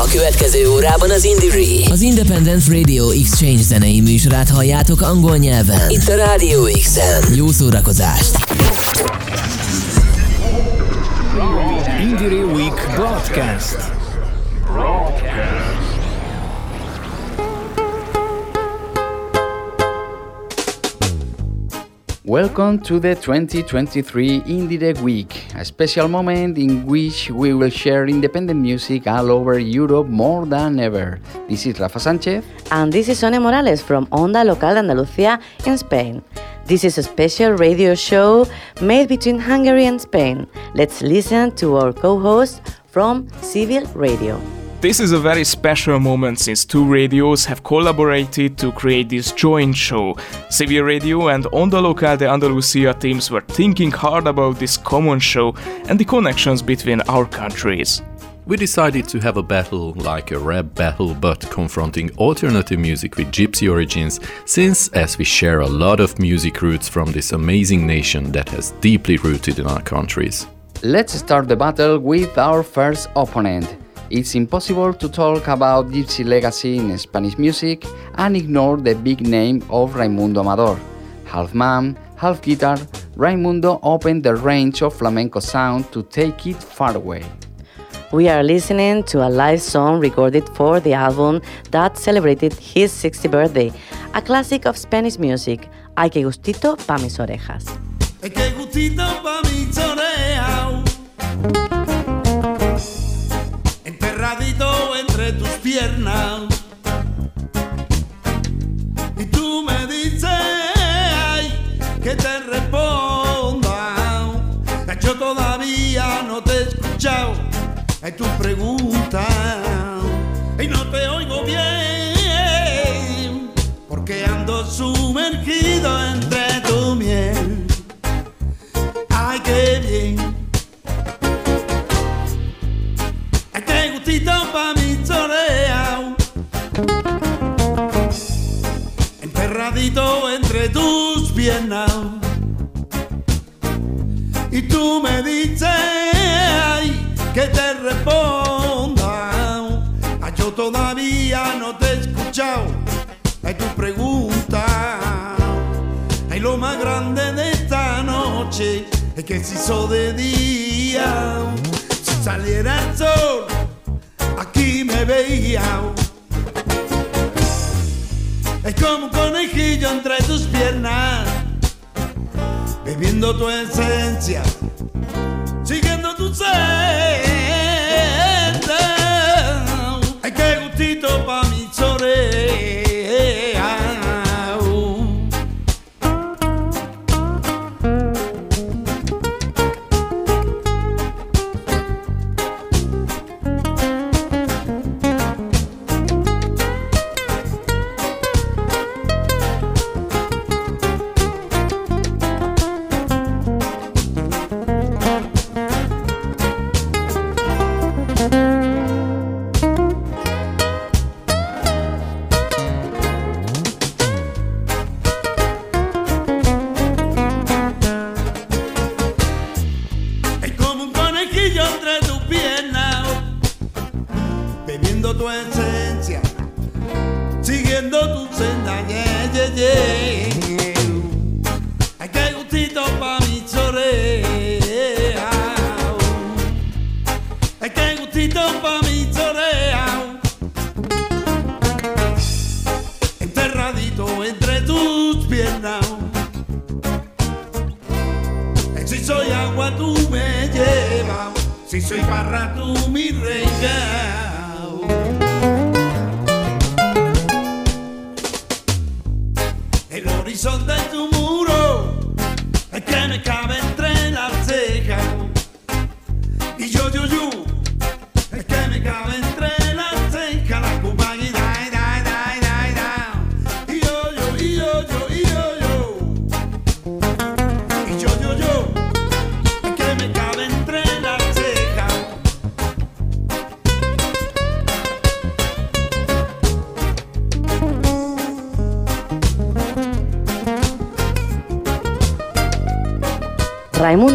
A következő órában az Indie Az Independent Radio Exchange zenei műsorát halljátok angol nyelven. Itt a Rádió X-en. Jó szórakozást! Indie Week Broadcast. Welcome to the 2023 Indie Week, a special moment in which we will share independent music all over Europe more than ever. This is Rafa Sanchez. And this is Sonia Morales from Onda Local de Andalucía in Spain. This is a special radio show made between Hungary and Spain. Let's listen to our co host from Civil Radio. This is a very special moment since two radios have collaborated to create this joint show. Civil Radio and Onda Local de Andalucía teams were thinking hard about this common show and the connections between our countries. We decided to have a battle like a rap battle but confronting alternative music with gypsy origins, since as we share a lot of music roots from this amazing nation that has deeply rooted in our countries. Let's start the battle with our first opponent. It's impossible to talk about gypsy legacy in Spanish music and ignore the big name of Raimundo Amador. Half man, half guitar, Raimundo opened the range of flamenco sound to take it far away. We are listening to a live song recorded for the album that celebrated his 60th birthday, a classic of Spanish music, Ay que gustito pa mis orejas. Ay que gustito pa mis orejas. Ay, tú preguntas. Que se hizo de día. Si saliera el sol, aquí me veía. Es como un conejillo entre tus piernas, bebiendo tu esencia siguiendo tu senda.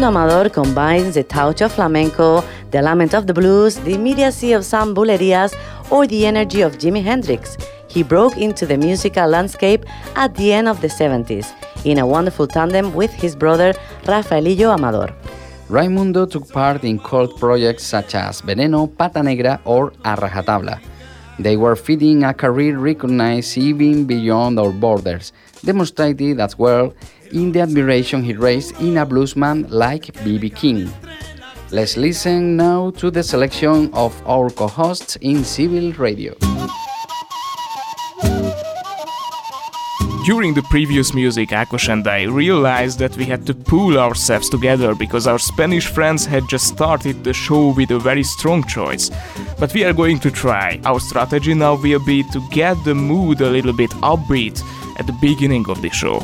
Amador combines the touch of flamenco, the lament of the blues, the immediacy of some bulerías or the energy of Jimi Hendrix. He broke into the musical landscape at the end of the 70s in a wonderful tandem with his brother Rafaelillo Amador. Raimundo took part in cult projects such as Veneno, Pata Negra, or A Rajatabla. They were feeding a career recognized even beyond our borders, demonstrated as well in the admiration he raised in a bluesman like B.B. King. Let's listen now to the selection of our co hosts in Civil Radio. During the previous music, Akos and I realized that we had to pull ourselves together because our Spanish friends had just started the show with a very strong choice. But we are going to try. Our strategy now will be to get the mood a little bit upbeat at the beginning of the show.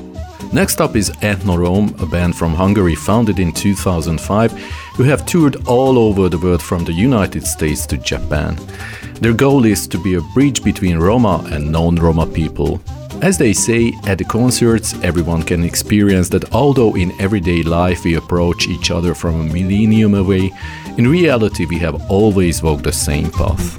Next up is Ethnorome, a band from Hungary founded in 2005 who have toured all over the world from the United States to Japan. Their goal is to be a bridge between Roma and non Roma people. As they say, at the concerts, everyone can experience that although in everyday life we approach each other from a millennium away, in reality we have always walked the same path.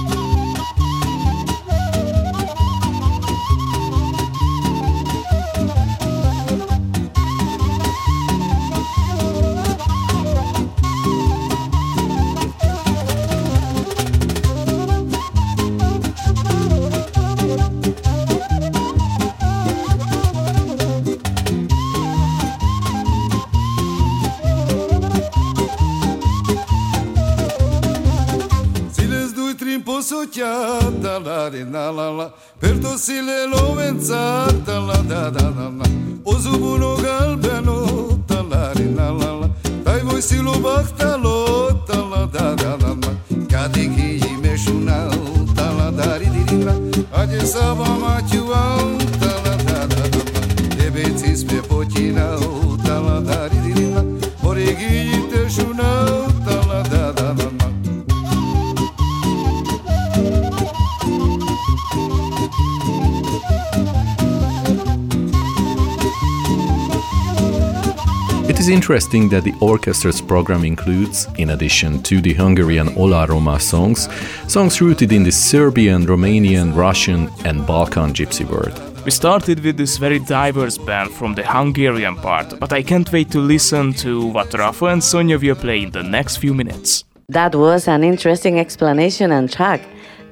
da da la la la. La per tossile lovenzata la da da da la. O zubuno galbeno la la la la. Dai voi si lo bachtalo la da da da la. Cadi che gli meshuna la da ri di la. Ade sava ma la da da da de betis pe pochina is interesting that the orchestra's program includes, in addition to the Hungarian Oláh Roma songs, songs rooted in the Serbian, Romanian, Russian, and Balkan gypsy world. We started with this very diverse band from the Hungarian part, but I can't wait to listen to what Rafa and Sonia will play in the next few minutes. That was an interesting explanation and track.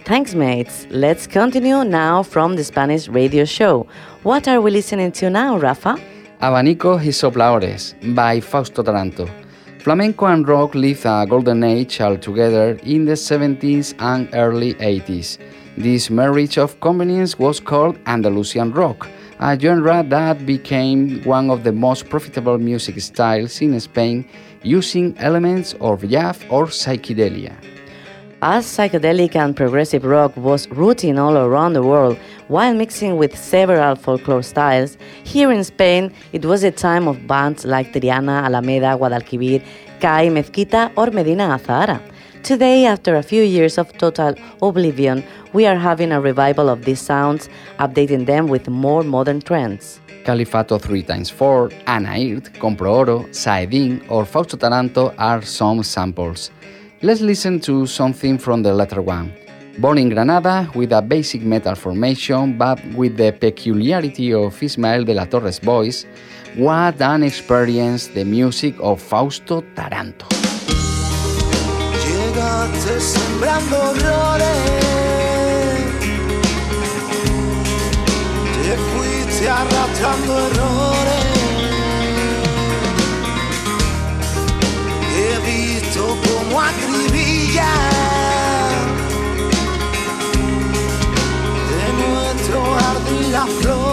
Thanks, mates. Let's continue now from the Spanish radio show. What are we listening to now, Rafa? Abanicos y Sopladores by Fausto Taranto. Flamenco and rock lived a golden age altogether in the 70s and early 80s. This marriage of convenience was called Andalusian rock, a genre that became one of the most profitable music styles in Spain, using elements of jazz or psychedelia. As psychedelic and progressive rock was routine all around the world while mixing with several folklore styles, here in Spain it was a time of bands like Triana, Alameda, Guadalquivir, Cai, Mezquita, or Medina Azahara. Today, after a few years of total oblivion, we are having a revival of these sounds, updating them with more modern trends. Califato 3x4, Anaírt, Compro Oro, Saedin, or Fausto Taranto are some samples. Let's listen to something from the latter one. Born in Granada with a basic metal formation but with the peculiarity of Ismael de la Torre's voice, what an experience the music of Fausto Taranto. Llegaste sembrando te fuiste arrastrando errores. He visto como sky. De nuestro jardín la flor.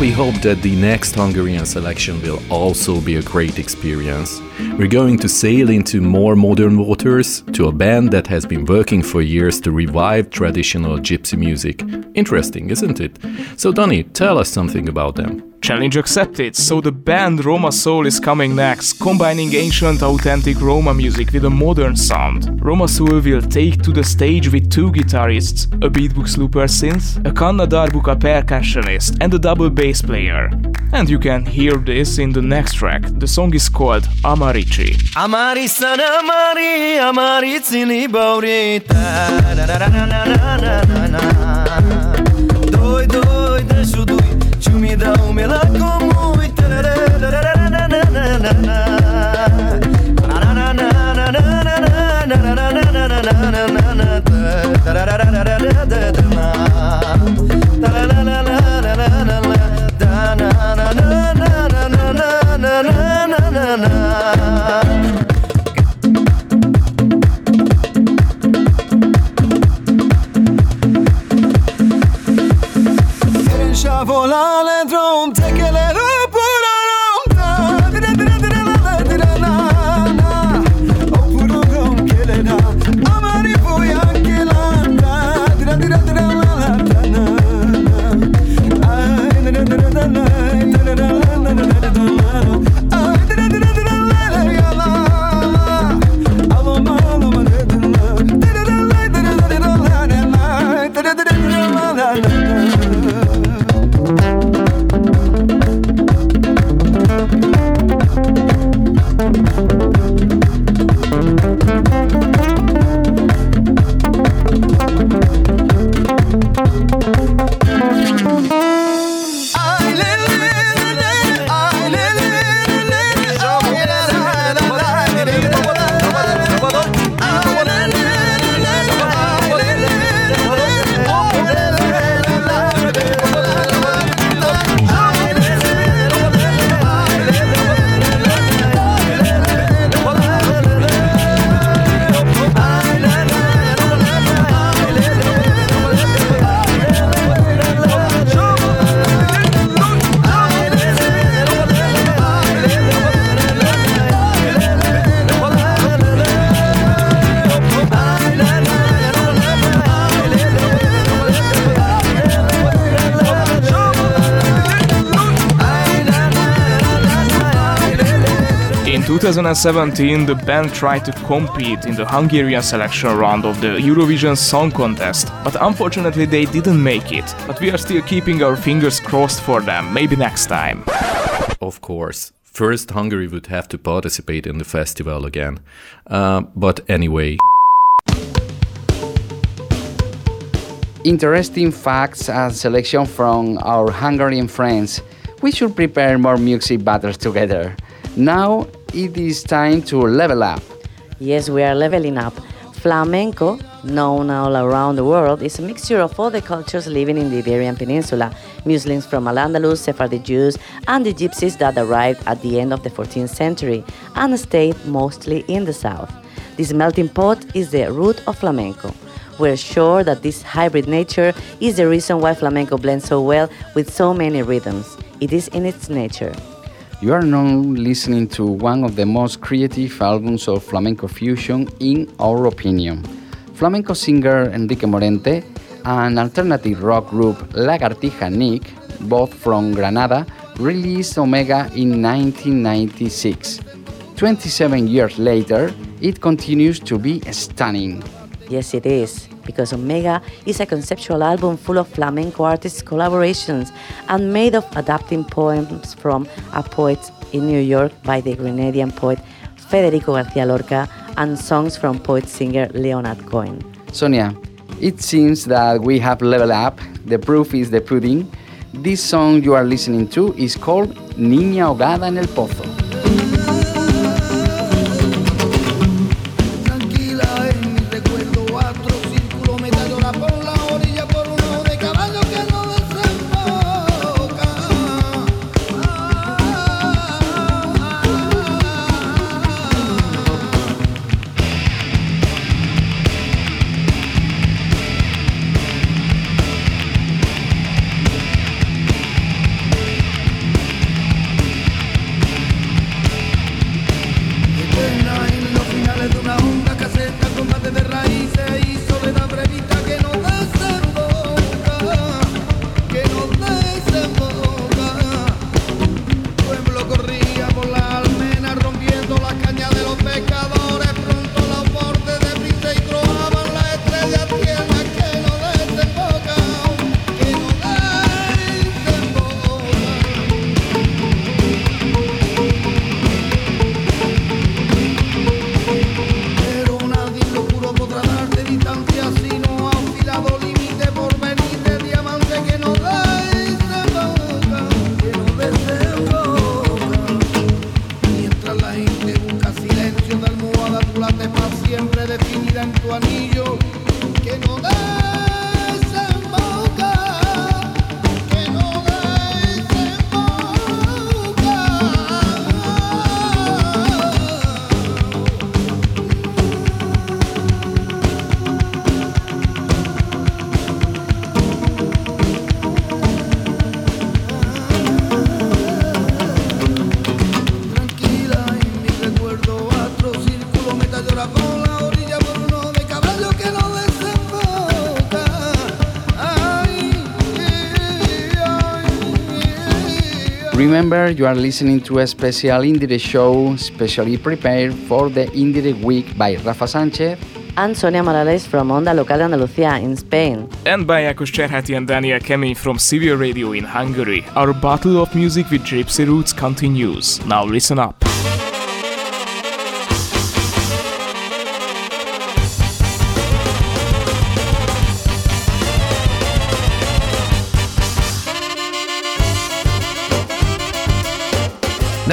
We hope that the next Hungarian selection will also be a great experience. We're going to sail into more modern waters to a band that has been working for years to revive traditional gypsy music. Interesting, isn't it? So, Donny, tell us something about them. Challenge accepted, so the band Roma Soul is coming next, combining ancient authentic Roma music with a modern sound. Roma Soul will take to the stage with two guitarists, a beatbox looper synth, a kanna darbuka percussionist, and a double bass player. And you can hear this in the next track. The song is called Amarici. Amari san amari, amari cini baurita doi, deixo doi, Ciumi dau mela como 2017, the band tried to compete in the Hungarian selection round of the Eurovision Song Contest, but unfortunately they didn't make it. But we are still keeping our fingers crossed for them, maybe next time. Of course. First, Hungary would have to participate in the festival again. Uh, but anyway, Interesting facts and selection from our Hungarian friends. We should prepare more music battles together. Now it is time to level up. Yes, we are leveling up. Flamenco, known all around the world, is a mixture of all the cultures living in the Iberian Peninsula Muslims from Al-Andalus, Sephardi Jews, and the Gypsies that arrived at the end of the 14th century and stayed mostly in the south. This melting pot is the root of flamenco. We're sure that this hybrid nature is the reason why flamenco blends so well with so many rhythms. It is in its nature. You are now listening to one of the most creative albums of flamenco fusion, in our opinion. Flamenco singer Enrique Morente and alternative rock group Lagartija Nick, both from Granada, released Omega in 1996. 27 years later, it continues to be stunning. Yes, it is, because Omega is a conceptual album full of flamenco artists' collaborations and made of adapting poems from a poet in New York by the Grenadian poet Federico Garcia Lorca and songs from poet singer Leonard Cohen. Sonia, it seems that we have leveled up. The proof is the pudding. This song you are listening to is called Niña ahogada en el pozo. Remember, you are listening to a special Indiere show specially prepared for the Indiere Week by Rafa Sanchez. And Sonia Morales from Onda Local de Andalucía in Spain. And by Ákos Cserháti and Daniel Kemény from Civil Radio in Hungary. Our battle of music with Gypsy Roots continues. Now listen up.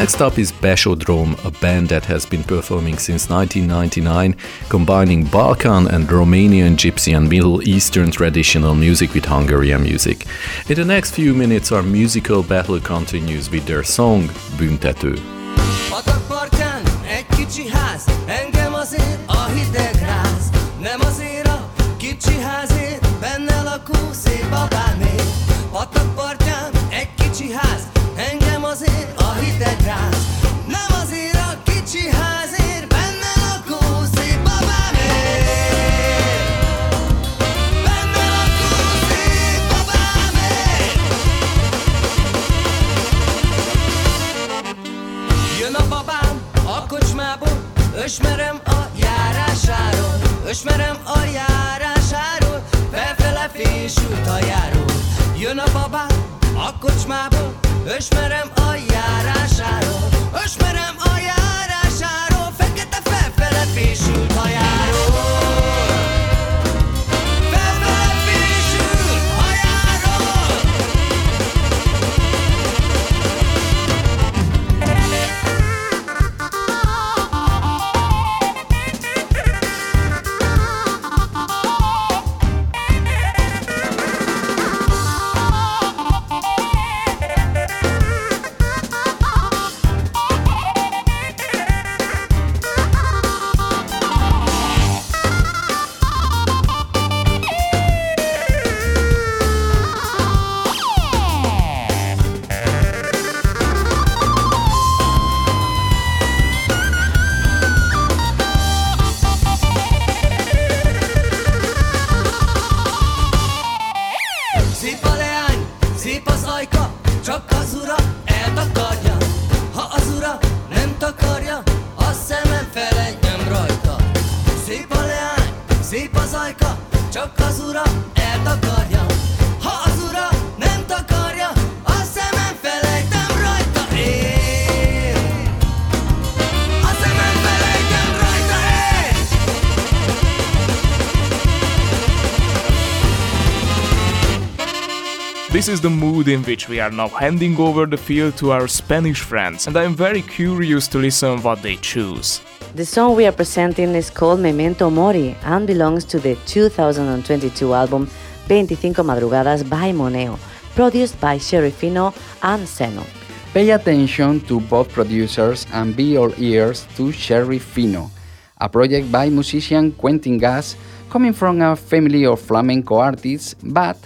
Next up is Besh o droM, a band that has been performing since 1999, combining Balkan and Romanian gypsy and Middle Eastern traditional music with Hungarian music. In the next few minutes, our musical battle continues with their song Büntető. Patakpartján ösmerem a járásáról, ösmerem a járásáról, felfele fésült a járó. Jön a babám a kocsmából, ösmerem a járásáról, ösmerem a járásáról, fekete felfele fésült a járó. Azura This is the mood in which we are now handing over the field to our Spanish friends, and I am very curious to listen what they choose. The song we are presenting is called Memento Mori and belongs to the 2022 album 25 Madrugadas by Moneo, produced by Sherifino and Seno. Pay attention to both producers and be all ears to Sherry Fino, a project by musician Quentin Gas coming from a family of flamenco artists but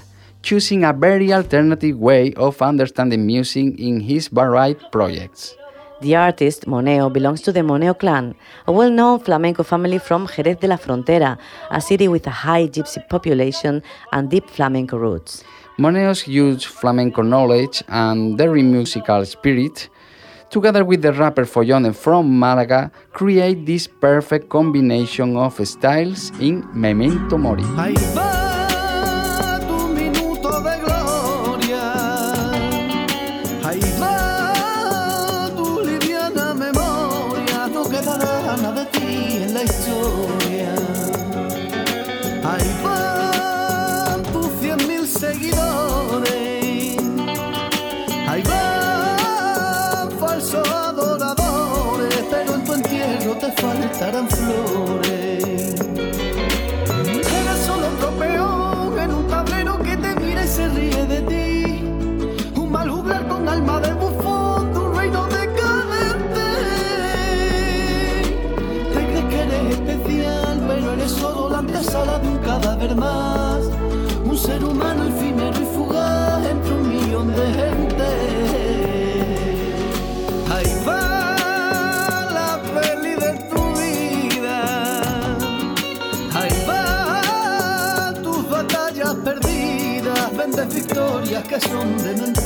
choosing a very alternative way of understanding music in his varied projects. The artist, Moneo, belongs to the Moneo clan, a well known flamenco family from Jerez de la Frontera, a city with a high gypsy population and deep flamenco roots. Moneo's huge flamenco knowledge and very musical spirit, together with the rapper Foyone from Malaga, create this perfect combination of styles in Memento Mori. Faltarán flores. Eres solo otro peón en un tablero que te mira y se ríe de ti. Un mal juglar con alma de bufón un reino decadente. Te crees que eres especial, pero eres solo la antesala de un cadáver más. Victorias que son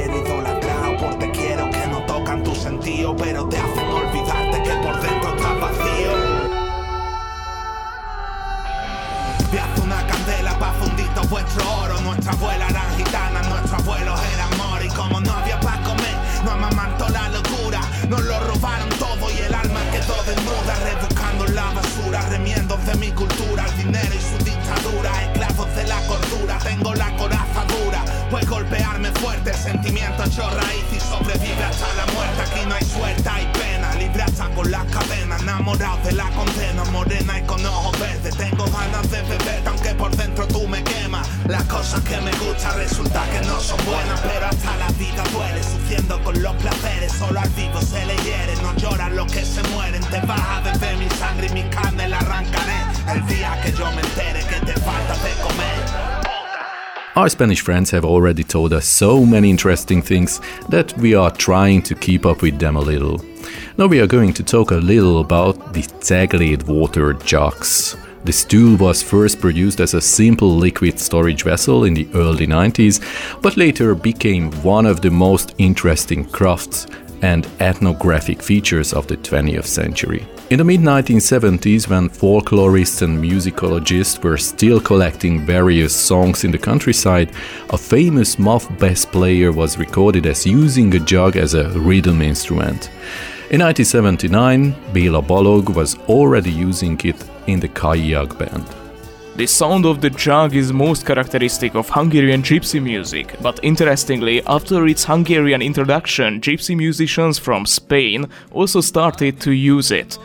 idolatrado por te quiero que no tocan tu sentido, pero te hacen golpearme fuerte. Sentimiento echó raíz y sobrevive hasta la muerte. Aquí no hay suerte, hay pena. Libre hasta con las cadenas, enamorado de la condena. Morena y con ojos verdes. Tengo ganas de beberte, aunque por dentro tú me quemas. Las cosas que me gustan resulta que no son buenas, pero hasta la vida duele. Sufriendo con los placeres, solo al vivo se le hiere. No lloran los que se mueren. Te vas a beber mi sangre y mi carne la arrancaré. El día que yo me entere que te falta de comer. Our Spanish friends have already told us so many interesting things that we are trying to keep up with them a little. Now we are going to talk a little about the Zaglid water jugs. This tool was first produced as a simple liquid storage vessel in the early 90s, but later became one of the most interesting crafts and ethnographic features of the 20th century. In the mid 1970s, when folklorists and musicologists were still collecting various songs in the countryside, a famous muff bass player was recorded as using a jug as a rhythm instrument. In 1979, Bela Balog was already using it in the Kalyi Jag band. The sound of the jug is most characteristic of Hungarian gypsy music, but interestingly, after its Hungarian introduction, gypsy musicians from Spain also started to use it.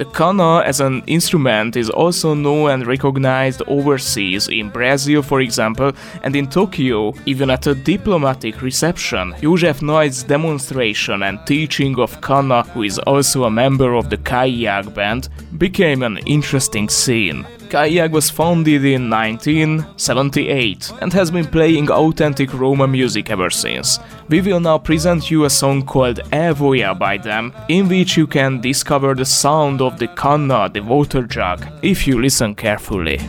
The kanna as an instrument is also known and recognized overseas, in Brazil for example, and in Tokyo, even at a diplomatic reception. József Nagy's demonstration and teaching of kanna, who is also a member of the Kalyi Jag band, became an interesting scene. Kalyi Jag was founded in 1978 and has been playing authentic Roma music ever since. We will now present you a song called Evoya by them, in which you can discover the sound of the kanna, the water jug, if you listen carefully.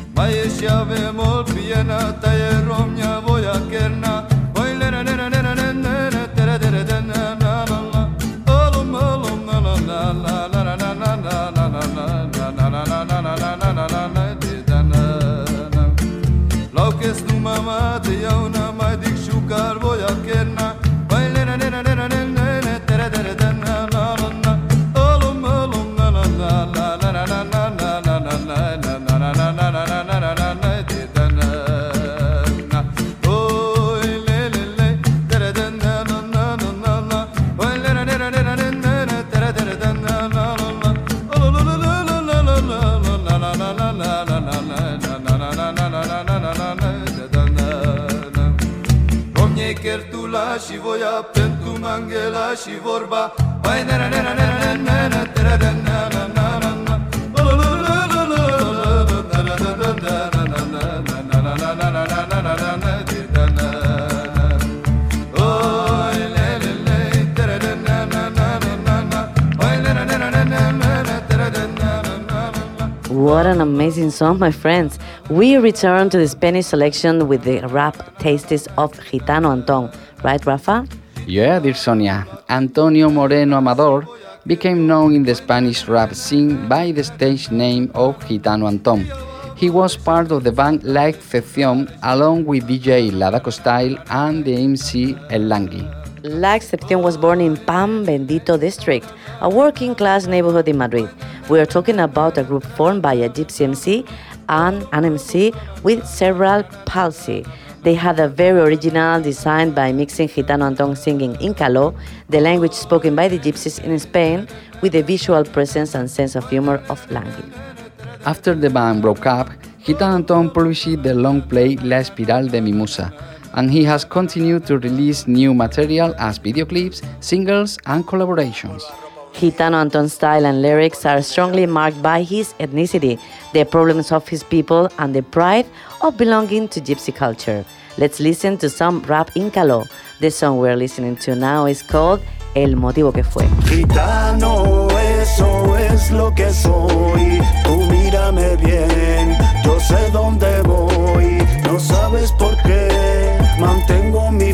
Și vorba What an amazing song, my friends. We return to the Spanish selection with the rap tastes of Gitano Anton, right, Rafa? Yeah, dear Sonia. Antonio Moreno Amador became known in the Spanish rap scene by the stage name of Gitano Anton. He was part of the band La Excepción along with DJ Ladaco Style and the MC El Langui. La Excepción was born in Pan Bendito district, a working class neighborhood in Madrid. We are talking about a group formed by a gypsy MC and an MC with cerebral palsy. They had a very original design by mixing Gitano Anton singing in Caló, the language spoken by the gypsies in Spain, with the visual presence and sense of humor of Langui. After the band broke up, Gitano Anton published the long play La Espiral de mi Musa, and he has continued to release new material as video clips, singles, and collaborations. Gitano Anton's style and lyrics are strongly marked by his ethnicity, the problems of his people, and the pride of belonging to gypsy culture. Let's listen to some rap in Caló. The song we're listening to now is called El Motivo que Fue. Gitano, eso es lo que soy. Tú mírame bien, yo sé dónde voy. No sabes por qué, mantengo mi.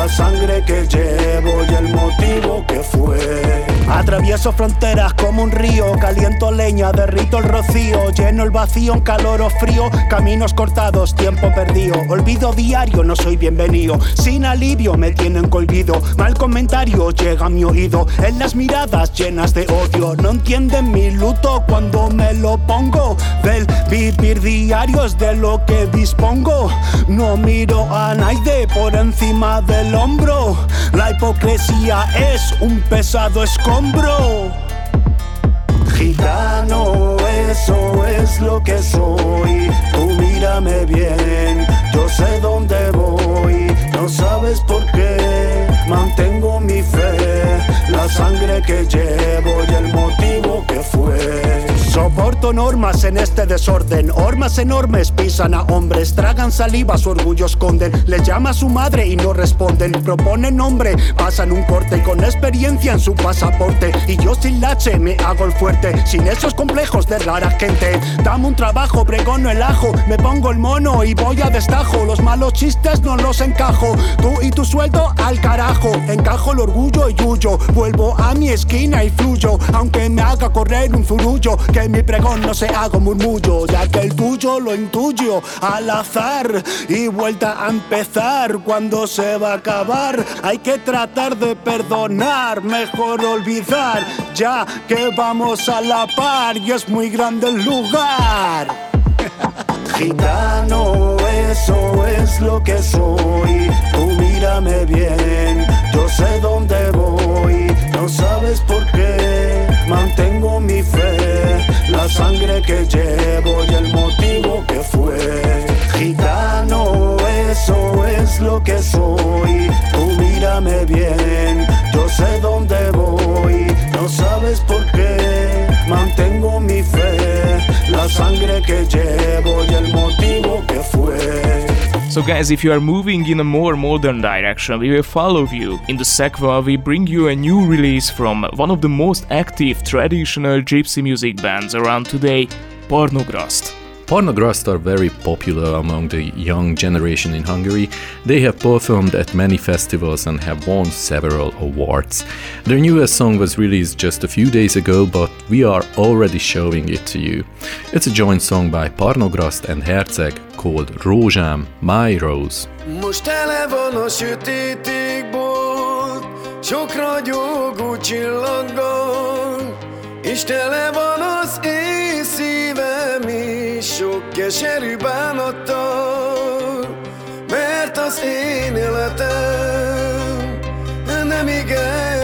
La sangre que llevo y el motivo que fue. Atravieso fronteras como un río, caliento leña, derrito el rocío, lleno el vacío en calor o frío, caminos cortados, tiempo perdido, olvido diario, no soy bienvenido, sin alivio me tienen colgido, mal comentario llega a mi oído, en las miradas llenas de odio, no entienden mi luto cuando me lo pongo, del vivir diario es de lo que dispongo, no miro a nadie por encima del hombro, la hipocresía es un pesado escombro. Gitano, eso es lo que soy. Tú mírame bien, yo sé dónde voy. No sabes por qué, mantengo mi fe. La sangre que llevo y el motivo que fue. Soporto normas en este desorden. Hormas enormes pisan a hombres, tragan saliva, su orgullo esconden. Le llama a su madre y no responden. Proponen nombre, pasan un corte con experiencia en su pasaporte. Y yo sin lache me hago el fuerte, sin esos complejos de rara gente. Dame un trabajo, pregono el ajo, me pongo el mono y voy a destajo. Los malos chistes no los encajo. Tú y tu sueldo al carajo. Encajo el orgullo y huyo. Vuelvo a mi esquina y fluyo. Aunque me haga correr un zurullo. Mi pregón no se haga un murmullo. Ya que el tuyo lo intuyo al azar. Y vuelta a empezar cuando se va a acabar. Hay que tratar de perdonar. Mejor olvidar. Ya que vamos a la par y es muy grande el lugar. Gitano, eso es lo que soy. Tú mírame bien, yo sé dónde voy. No sabes por qué, mantengo mi fe, la sangre que llevo y el motivo que fue. Gitano, eso es lo que soy. Tú mírame bien, yo sé dónde voy. No sabes por qué, mantengo mi fe, la sangre que llevo y So, guys, if you are moving in a more modern direction, we will follow you. In the sequel, we bring you a new release from one of the most active traditional gypsy music bands around today, Parno Graszt. Parno Graszt are very popular among the young generation in Hungary. They have performed at many festivals and have won several awards. Their newest song was released just a few days ago, but we are already showing it to you. It's a joint song by Parno Graszt and Herzeg called Rózsám, My Rose. Most tele van a sötét bolt, sok ragyogó csillaggal, és tele van az én szívem is sok keserű bánattal, mert az én életem nem igen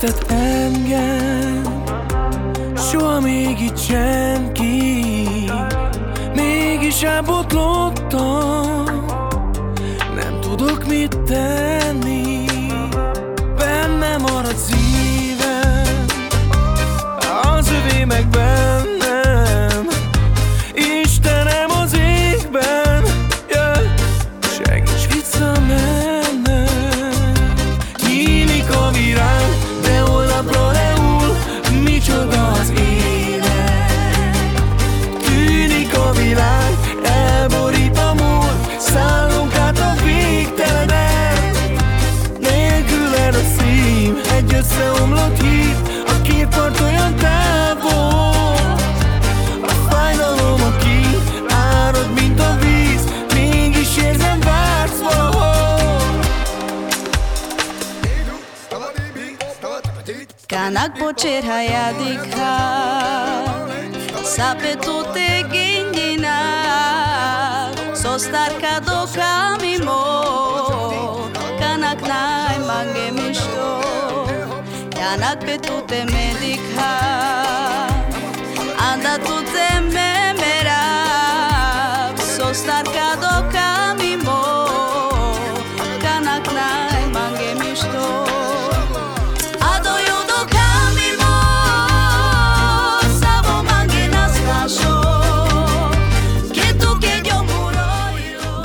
szeretett engem. Soha még itt senki. Mégis elbotlottam. Nem tudok mit tenni fotxera jadika Zapetute ginina Zostarka doka mimo Kanak nahi mange misto Janak medika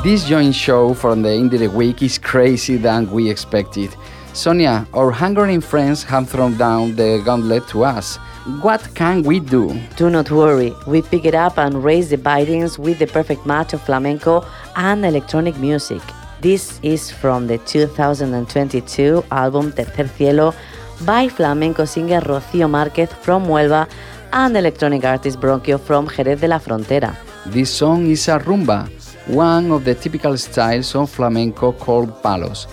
This joint show from the Indie Week is crazy than we expected. Sonia, our Hungarian friends have thrown down the gauntlet to us. What can we do? Do not worry, we pick it up and raise the bindings with the perfect match of flamenco and electronic music. This is from the 2022 album Tercer Cielo by flamenco singer Rocío Márquez from Huelva and electronic artist Bronquio from Jerez de la Frontera. This song is a rumba, one of the typical styles of flamenco called palos.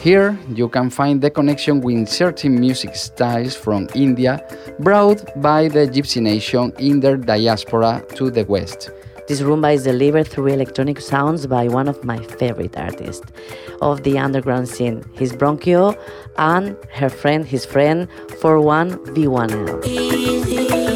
Here you can find the connection with certain music styles from India brought by the Gypsy Nation in their diaspora to the West. This rumba is delivered through electronic sounds by one of my favorite artists of the underground scene, his Bronquio, and her friend, his friend, 41V1L.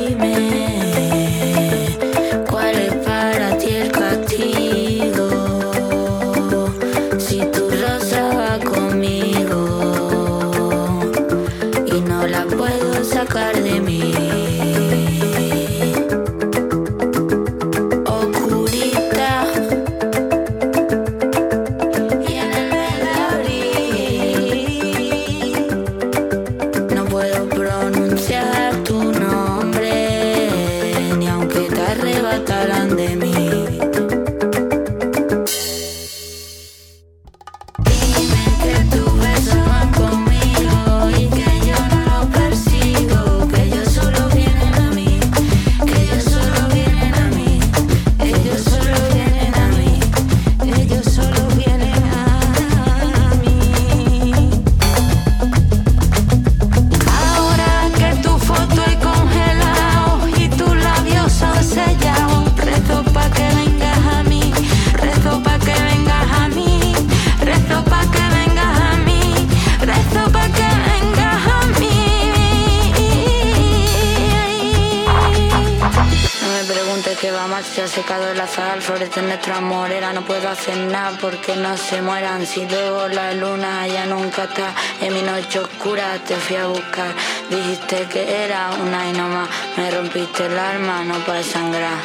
Nuestro amor, era no puedo hacer nada porque no se mueran. Si luego la luna ya nunca está en mi noche oscura, te fui a buscar. Dijiste que era una y no más, me rompiste el alma, no para sangrar,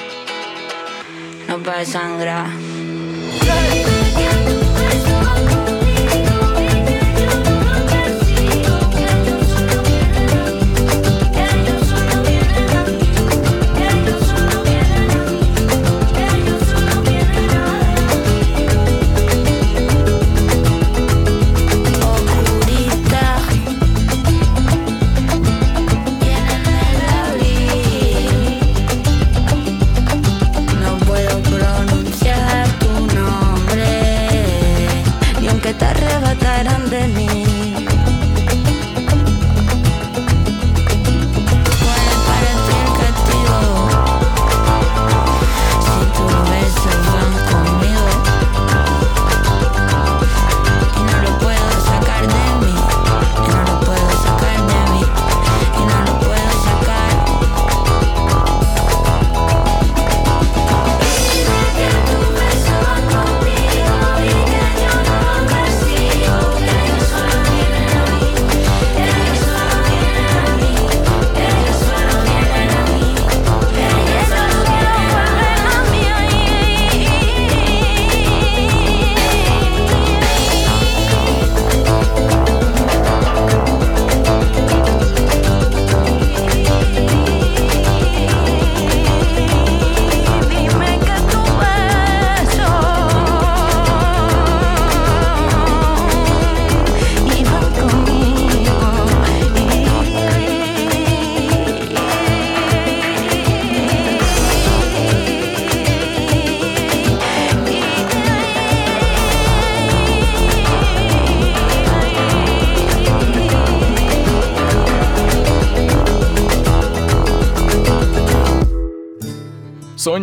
no para sangrar.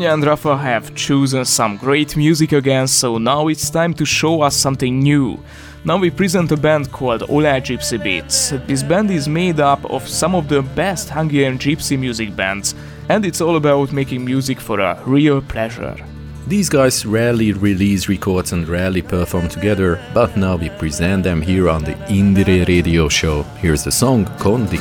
Sonia and Rafa have chosen some great music again, so now it's time to show us something new. Now we present a band called Oláh Gypsy Beats. This band is made up of some of the best Hungarian gypsy music bands, and it's all about making music for a real pleasure. These guys rarely release records and rarely perform together, but now we present them here on the Indiere radio show. Here's the song Con di.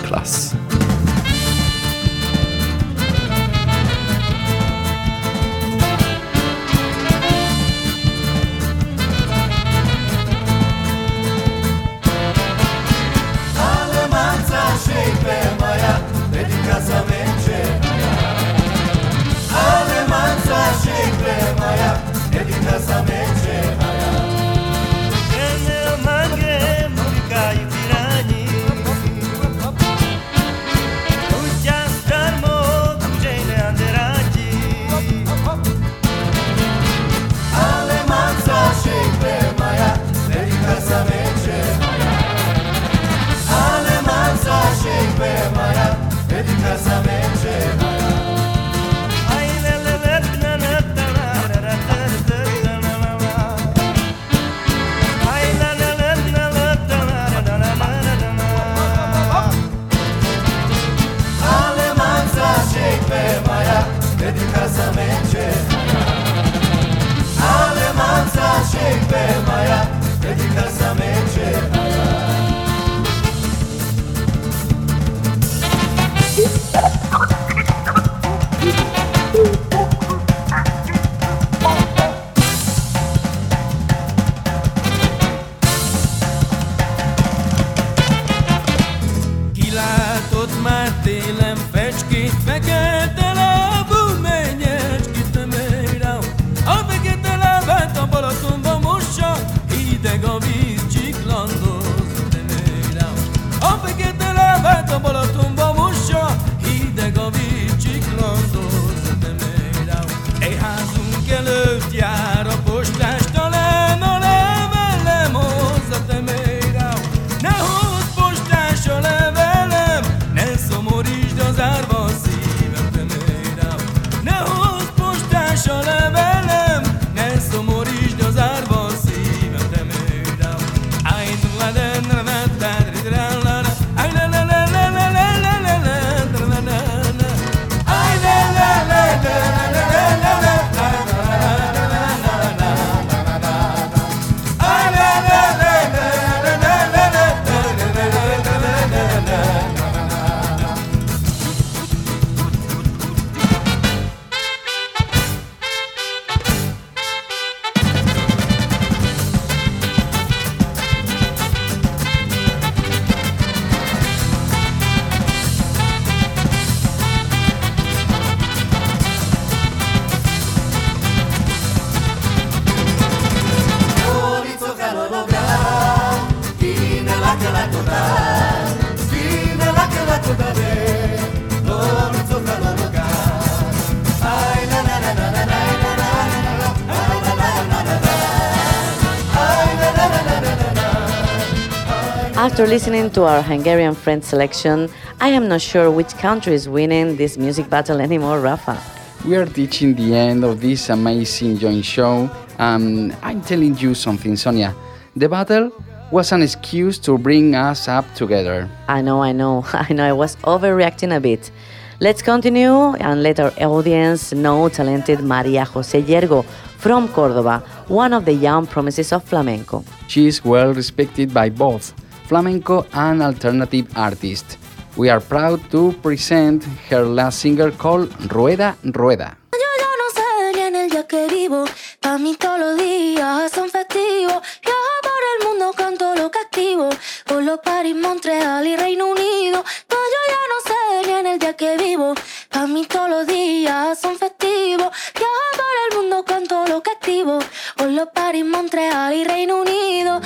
After listening to our Hungarian friend selection, I am not sure which country is winning this music battle anymore, Rafa. We are reaching the end of this amazing joint show, and I'm telling you something, Sonia. The battle was an excuse to bring us up together. I know, I know, I know I was overreacting a bit. Let's continue and let our audience know talented Maria Jose Llergo from Córdoba, one of the young promises of flamenco. She is well respected by both flamenco and alternative artists. We are proud to present her last single called Rueda Rueda. Yo ya no sé ni en el día que vivo, pa' mí todos los días son festivos. Viajo por el mundo, canto lo que activo, por los París, Montreal y Reino Unido. No, yo ya no sé ni en el día que vivo, pa' mí todos los días son festivos. Viajo por el mundo, canto lo que activo, por los París, Montreal y Reino Unido.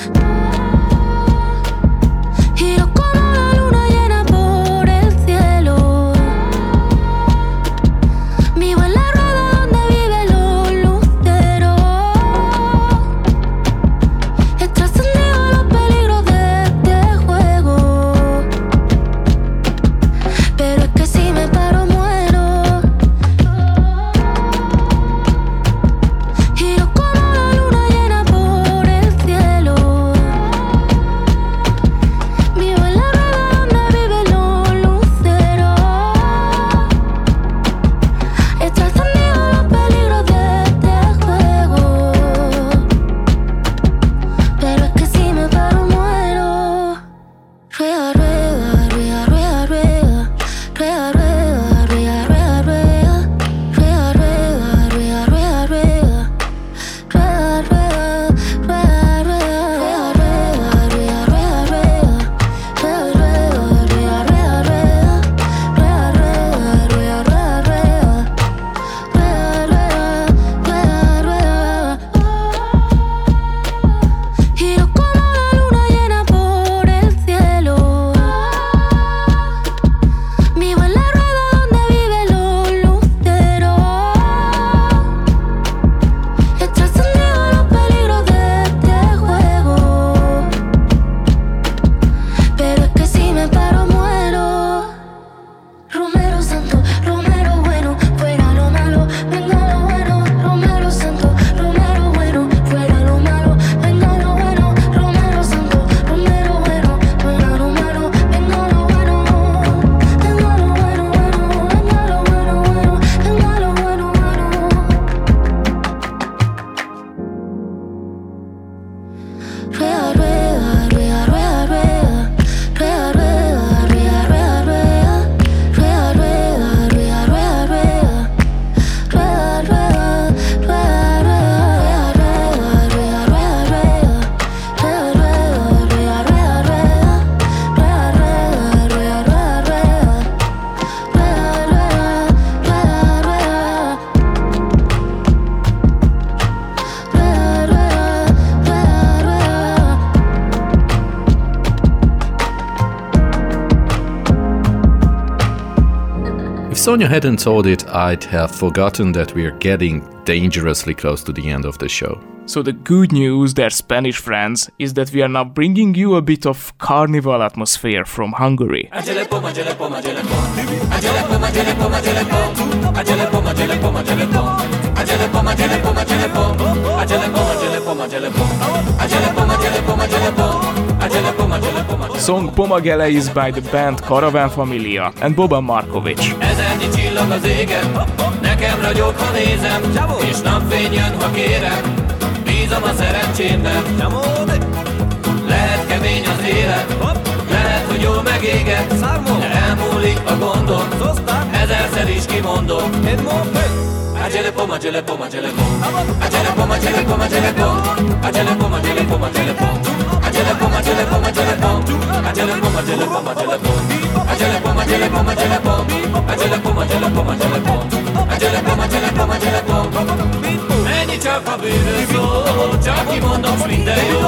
Sonia hadn't told it, I'd have forgotten that we're getting dangerously close to the end of the show. So the good news, dear Spanish friends, is that we are now bringing you a bit of carnival atmosphere from Hungary. Song Pomagele is by the band Caravan Familia and Boban Markovic. Ezernyi csillag az égen, nekem ragyog, ha nézem, és napfény jön, ha kérem, bízom a szerencsémben. Lehet kemény az élet, lehet, hogy jól megéget, de elmúlik a gondom, ezerszer is kimondom. Menj csak a bűnös szó, csak kimondom, minden jó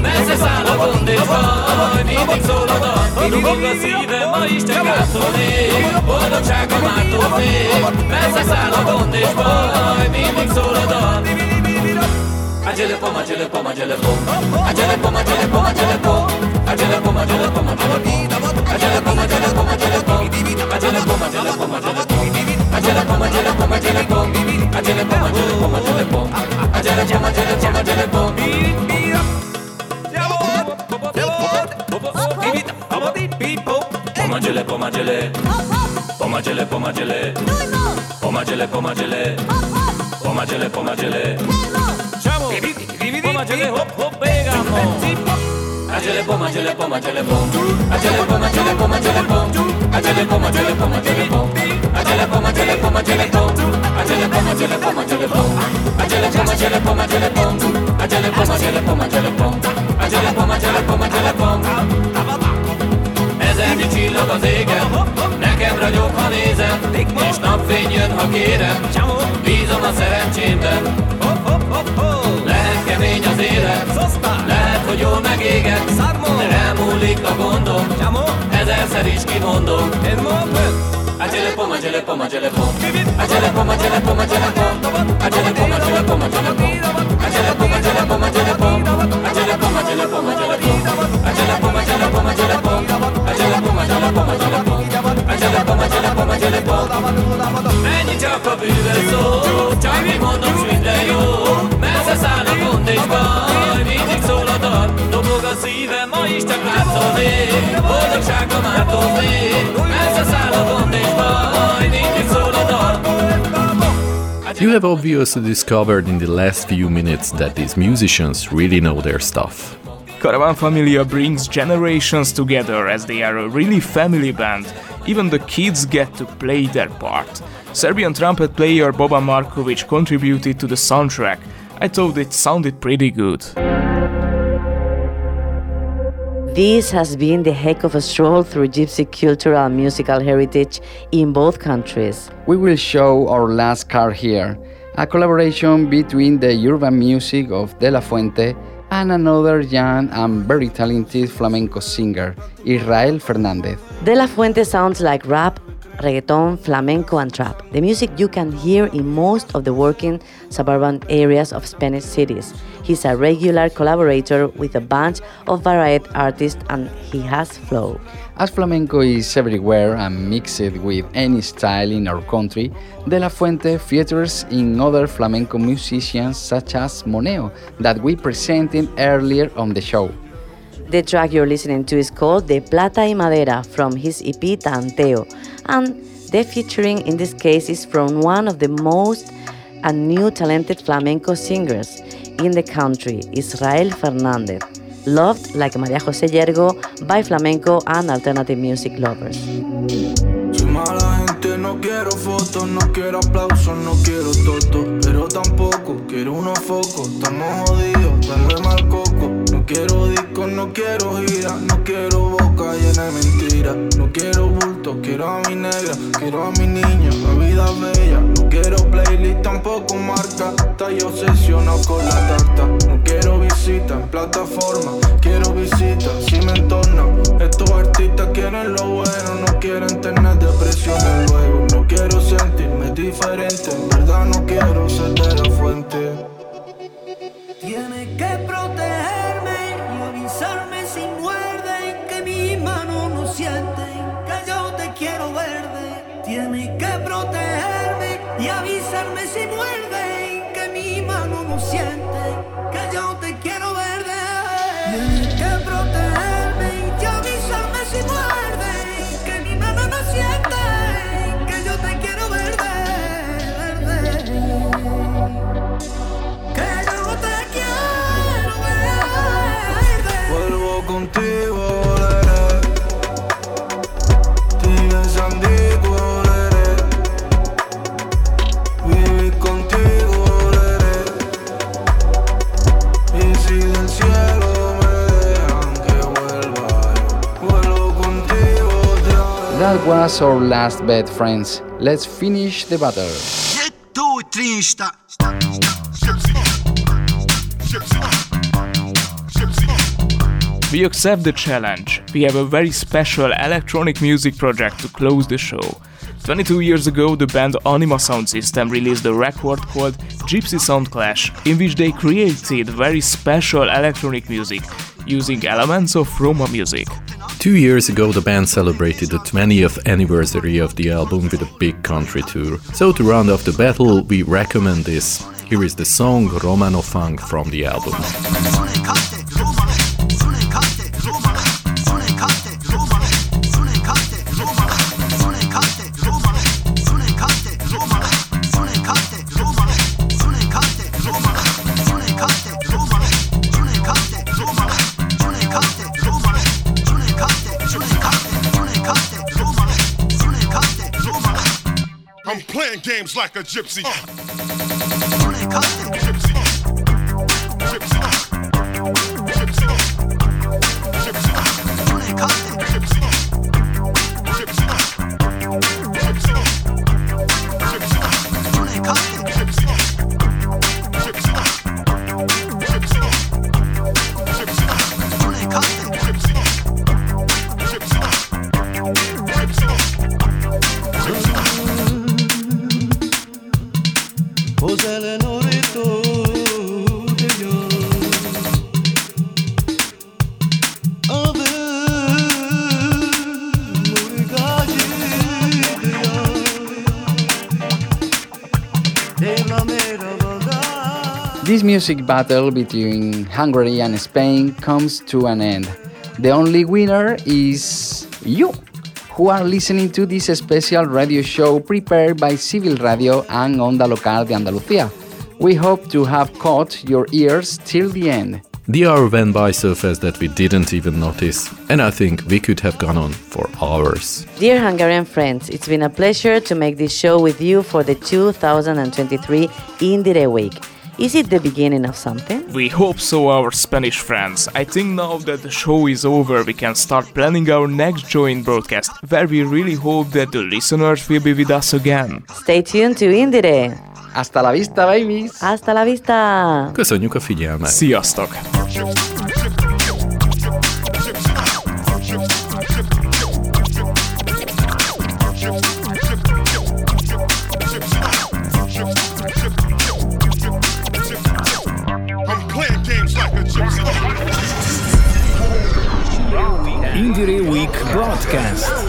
Messze száll a gond és baj, mindig szól a dal Dugog a szívem, ma is csak átszólnék Boldogság a mától fél Messze száll a gond és baj, mindig szól a dal Acele pom, acele pom, acele pom Acele pom, acele pom, acele pom Acele pom, acele pom, acele pom Acele pom, acele pom, acele pom Acele pom, acele pom, acele pom Acele pom, acele pom, acele pom Acele pom, acele pom, acele pom Acele pom, acele pom, acele pom Beat me up Jabot, jabot Give it up, about it, people Pom, acele pom, acele Pom, acele pom, acele Pom, acele pom, acele Pom, acele pom, acele Pom, acele pom, acele poma, chele hop hop pega mo. Poma, chele poma, chele pom. Achele poma, chele poma, chele pom. Achele poma, chele poma, chele pom. Achele poma, chele poma, chele pom. Achele poma, chele poma, chele pom. Achele poma, chele poma, chele poma, chele poma, chele poma, chele poma, chele pom. Ezernyi csillag nekem ragyog, ha nézem, és napfény jön, ha kérem, bízom a szerencsémben, kemény az élet Lehet, hogy jól megéget De elmúlik a gondom Ezerszer is kimondom Agele pom, agele pom, agele pom Agele pom, agele pom, agele pom Agele pom, agele pom, agele pom Agele pom, agele pom, agele pom Agele pom, agele pom, agele pom Agele pom, agele pom, agele pom Agele pom, agele pom, agele pom Agele pom, agele pom, agele pom Mennyi csak a bűvös szó Csak mi mondom, minden jó a baj Mindig szól a dal Dobog a szívem, ma is csak látszolnék Boldogságra mártoznék Messze száll a gond és baj Mindig szól a dal You have obviously discovered in the last few minutes that these musicians really know their stuff. Karaván Família brings generations together as they are a really family band. Even the kids get to play their part. Serbian trumpet player Boban Markovic contributed to the soundtrack. I thought it sounded pretty good. This has been the heck of a stroll through Gypsy cultural and musical heritage in both countries. We will show our last card here, a collaboration between the urban music of De La Fuente and another young and very talented flamenco singer, Israel Fernandez. De La Fuente sounds like rap, reggaeton, flamenco, and trap. The music you can hear in most of the working suburban areas of Spanish cities. He's a regular collaborator with a bunch of varied artists and he has flow. As flamenco is everywhere and mixed with any style in our country, De La Fuente features in other flamenco musicians such as Moneo that we presented earlier on the show. The track you're listening to is called De Plata y Madera from his EP Tanteo, and the featuring in this case is from one of the most and new talented flamenco singers in the country, Israel Fernandez, loved like Maria Jose Llergo by flamenco and alternative music lovers. No quiero fotos, no quiero aplausos, no quiero toto, pero tampoco quiero unos focos. Estamos jodidos, mal quiero discos, no quiero gira, no quiero boca llena de mentiras. No quiero bulto, quiero a mi negra, quiero a mi niña, la vida bella. No quiero playlist, tampoco marca, estoy obsesionado con la tarta. No quiero visita en plataforma, quiero visita si me entorna. Estos artistas quieren lo bueno, no quieren tener depresiones luego. No quiero sentirme diferente, en verdad no quiero ser de la fuente. Was our last bet, friends. Let's finish the battle. two, three, stop. We accept the challenge. We have a very special electronic music project to close the show. 22 years ago, the band Anima Sound System released a record called Gypsy Sound Clash, in which they created very special electronic music using elements of Roma music. Two years ago, the band celebrated the 20th anniversary of the album with a big country tour. So, to round off the battle, we recommend this. Here is the song Romano Funk from the album. Like a gypsy. Oh. Posele music battle between Hungary and Spain comes to an end. The only winner is you, who are listening to this special radio show prepared by Civil Radio and Onda Local de Andalucía. We hope to have caught your ears till the end. The hour went by so fast that we didn't even notice, and I think we could have gone on for hours. Dear Hungarian friends, it's been a pleasure to make this show with you for the 2023 Indiere Week. Is it the beginning of something? We hope so, our Spanish friends. I think now that the show is over, we can start planning our next joint broadcast, where we really hope that the listeners will be with us again. Stay tuned to Indiere. Hasta la vista, babies! Hasta la vista! Köszönjük a figyelmet! Sziasztok! Broadcast.